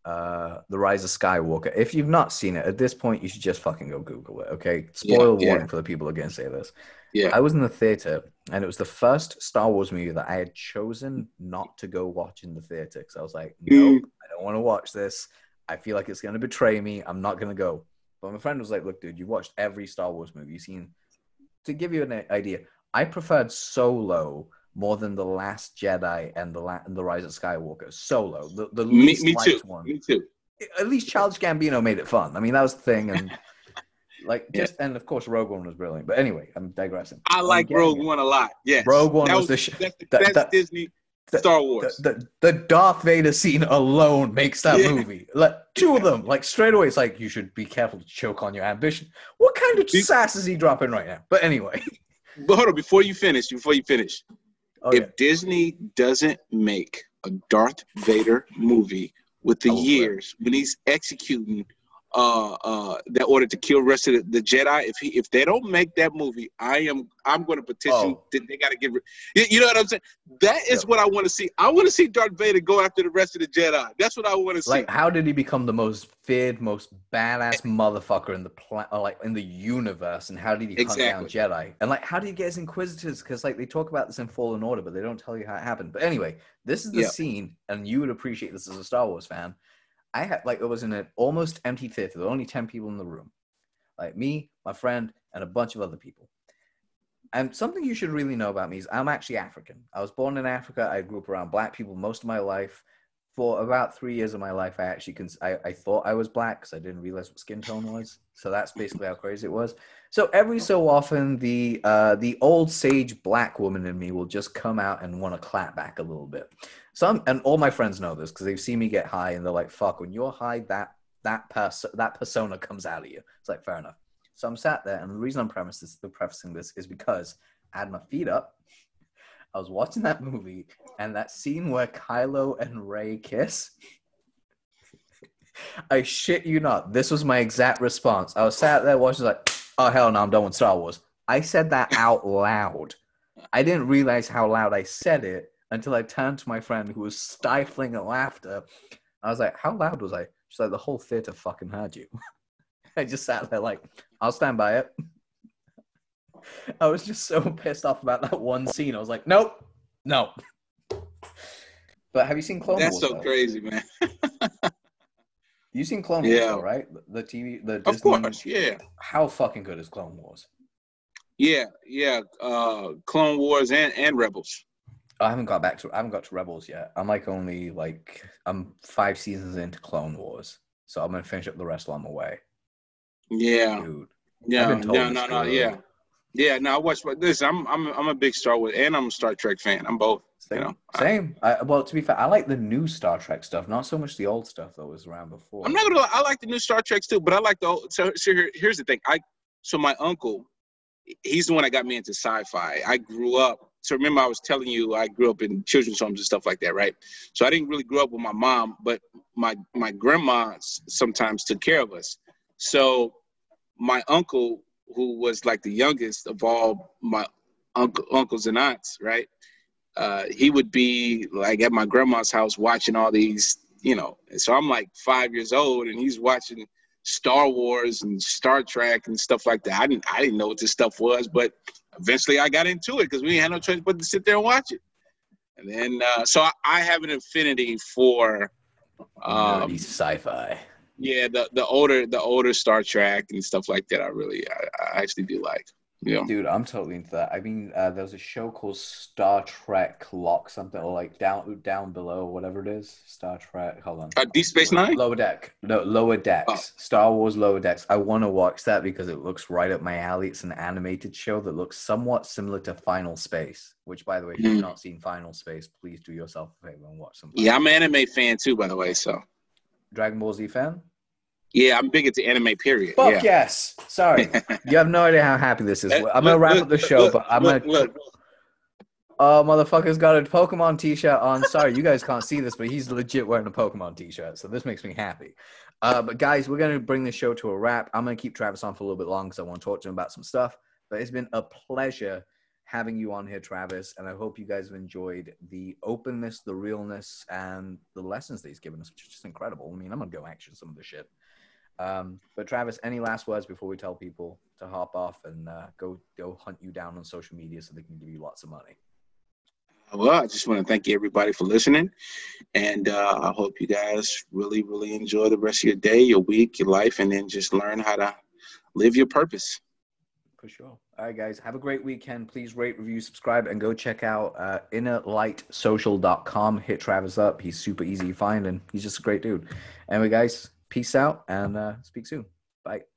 uh, The Rise of Skywalker. If you've not seen it at this point, you should just fucking go Google it. Okay, Yeah, spoiler yeah. warning for the people who are gonna say this. Yeah. I was in the theater, and it was the first Star Wars movie that I had chosen not to go watch in the theater because I was like, Mm. nope, I don't want to watch this. I feel like it's going to betray me. I'm not going to go. But my friend was like, look, dude, you've watched every Star Wars movie. You've seen. To give you an idea, I preferred Solo more than the Last Jedi and the La- and the Rise of Skywalker. Solo, the the Me, least me too. liked one Me too. at least Childish Gambino made it fun. I mean, that was the thing, and like Yeah. and of course Rogue One was brilliant. But anyway, I'm digressing. I like Rogue it. One a lot. Yeah, Rogue One That was the sh- that's, that- that's that- Disney that- Star The, Wars. the, the Darth Vader scene alone makes that Yeah. movie. Like two of them, like straight away, it's like you should be careful to choke on your ambition. What kind of Be- sass is he dropping right now? But anyway, But hold on, before you finish, before you finish, oh, if yeah. Disney doesn't make a Darth Vader movie with the oh, quit. years when he's executing uh uh that order to kill rest of the, the Jedi, if he if they don't make that movie, I am I'm going to petition Oh. that they got to get rid. You, you know what I'm saying? That is Yep. what I want to see. I want to see Darth Vader go after the rest of the Jedi. That's what I want to see. like how did he become the most feared, most badass motherfucker in the pla- or, like in the universe? And how did he hunt down Jedi? And like how did he get his Inquisitors? Because like they talk about this in Fallen Order, but they don't tell you how it happened. But anyway, this is the Yeah. scene, and you would appreciate this as a Star Wars fan. I had like it was in an almost empty theater. There were only ten people in the room, like me, my friend, and a bunch of other people. And something you should really know about me is I'm actually African. I was born in Africa. I grew up around black people most of my life. For about three years of my life, I actually cons- I, I thought I was black because I didn't realize what skin tone was. So that's basically how crazy it was. So every so often, the uh, the old sage black woman in me will just come out and want to clap back a little bit. Some and all my friends know this because they've seen me get high and they're like, "Fuck, when you're high, that that pers- that persona comes out of you." It's like fair enough. So I'm sat there, and the reason I'm premise this, prefacing this is because I had my feet up. I was watching that movie, and that scene where Kylo and Rey kiss. I shit you not. This was my exact response. I was sat there watching, like, oh hell no, I'm done with Star Wars. I said that out loud. I didn't realize how loud I said it until I turned to my friend who was stifling at laughter. I was like, how loud was I? She's like, the whole theater fucking heard you. I just sat there like, I'll stand by it. I was just so pissed off about that one scene. I was like, nope, no. But have you seen Clone That's Wars? That's so though? crazy, man. You've seen Clone Wars, Yeah. though, right? The TV, the Of Disney. course, yeah. How fucking good is Clone Wars? Yeah, yeah. Uh Clone Wars and, and Rebels. I haven't got back to. I haven't got to Rebels yet. I'm like only like I'm five seasons into Clone Wars, so I'm gonna finish up the rest while I'm away. Yeah. Dude, Yeah. No, no, no, yeah. Yeah, no, I watch. This, I'm I'm I'm a big Star Wars and I'm a Star Trek fan. I'm both. Same. You know, Same. I, well, to be fair, I like the new Star Trek stuff, not so much the old stuff that was around before. I'm not gonna. lie, I like the new Star Treks too, but I like the. Old, so, so here, here's the thing. I so my uncle, he's the one that got me into sci-fi. I grew up. So remember, I was telling you I grew up in children's homes and stuff like that, right? So I didn't really grow up with my mom, but my my grandma sometimes took care of us. So my uncle, who was like the youngest of all my uncle, uncles and aunts, right? Uh, he would be like at my grandma's house watching all these, you know. And so I'm like five years old, and he's watching Star Wars and Star Trek and stuff like that. I didn't, I didn't know what this stuff was, but eventually I got into it because we didn't have no choice but to sit there and watch it. And then, uh, so I, I have an affinity for, um, sci-fi. yeah, the the older the older Star Trek and stuff like that. I really, I, I actually do like. Know, Dude, I'm totally into that. I mean, uh, there was a show called Star Trek Lock something or like down down below, whatever it is. Star Trek. Hold on. uh, Deep Space Nine. Lower Deck. No, Lower Decks. Oh. Star Wars Lower Decks. I want to watch that because it looks right up my alley. It's an animated show that looks somewhat similar to Final Space. Which, by the way, if you've Mhm. not seen Final Space, please do yourself a favor and watch some. Yeah, I'm an anime fan too, by the way. So Dragon Ball Z fan. Yeah, I'm big into anime. Period. Fuck yeah. yes. Sorry, you have no idea how happy this is. Eh, I'm gonna wrap look, up the show, look, but I'm gonna. look. Oh, motherfucker's got a Pokemon t-shirt on. Sorry, you guys can't see this, but he's legit wearing a Pokemon t-shirt, so this makes me happy. Uh, but guys, we're gonna bring the show to a wrap. I'm gonna keep Travis on for a little bit longer because I want to talk to him about some stuff. But it's been a pleasure having you on here, Travis, and I hope you guys have enjoyed the openness, the realness, and the lessons that he's given us, which is just incredible. I mean, I'm gonna go action some of the shit. Um, but Travis, any last words before we tell people to hop off and uh, go go hunt you down on social media so they can give you lots of money? Well, I just want to thank everybody for listening, and uh, I hope you guys really, really enjoy the rest of your day, your week, your life, and then just learn how to live your purpose. For sure. All right, guys. Have a great weekend. Please rate, review, subscribe, and go check out uh, innerlightsocial.com. Hit Travis up. He's super easy to find, and he's just a great dude. Anyway, guys, peace out and uh, speak soon. Bye.